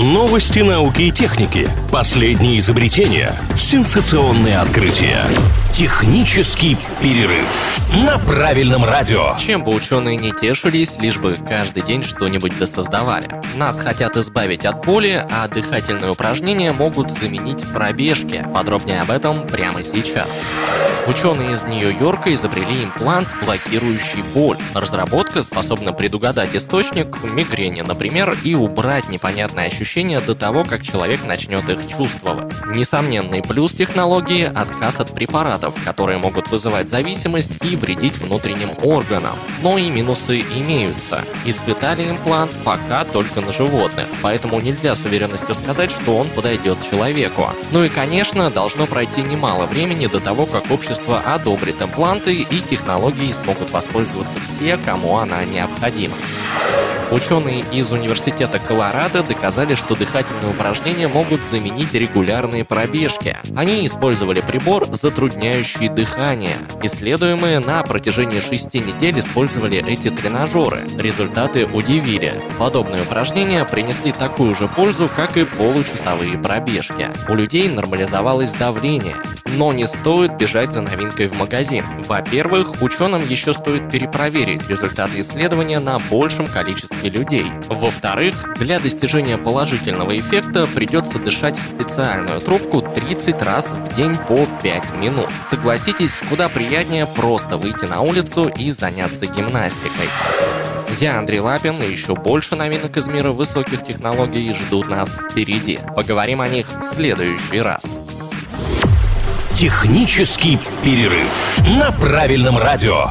Новости науки и техники. Последние изобретения. Сенсационные открытия. Технический перерыв на правильном радио. Чем бы ученые не тешились, лишь бы каждый день что-нибудь досоздавали. Нас хотят избавить от боли, а дыхательные упражнения могут заменить пробежки. Подробнее об этом прямо сейчас. Ученые из Нью-Йорка изобрели имплант, блокирующий боль. Разработка способна предугадать источник мигрени, например, и убрать непонятные ощущения до того, как человек начнет их чувствовать. Несомненный плюс технологии – отказ от препаратов, которые могут вызывать зависимость и вредить внутренним органам. Но и минусы имеются. Испытали имплант пока только на животных, поэтому нельзя с уверенностью сказать, что он подойдет человеку. Ну и, конечно, должно пройти немало времени до того, как общество одобрит импланты и технологии смогут воспользоваться все, кому она необходима. Ученые из Университета Колорадо доказали, что дыхательные упражнения могут заменить регулярные пробежки. Они использовали прибор, затрудняющий дыхание. Исследуемые на протяжении шести недель использовали эти тренажеры. Результаты удивили. Подобные упражнения принесли такую же пользу, как и получасовые пробежки. У людей нормализовалось давление. Но не стоит бежать за новинкой в магазин. Во-первых, ученым еще стоит перепроверить результаты исследования на большем количестве людей. Во-вторых, для достижения положительного эффекта придется дышать в специальную трубку 30 раз в день по 5 минут. Согласитесь, куда приятнее просто выйти на улицу и заняться гимнастикой. Я Андрей Лапин, и еще больше новинок из мира высоких технологий ждут нас впереди. Поговорим о них в следующий раз. Технический перерыв на правильном радио.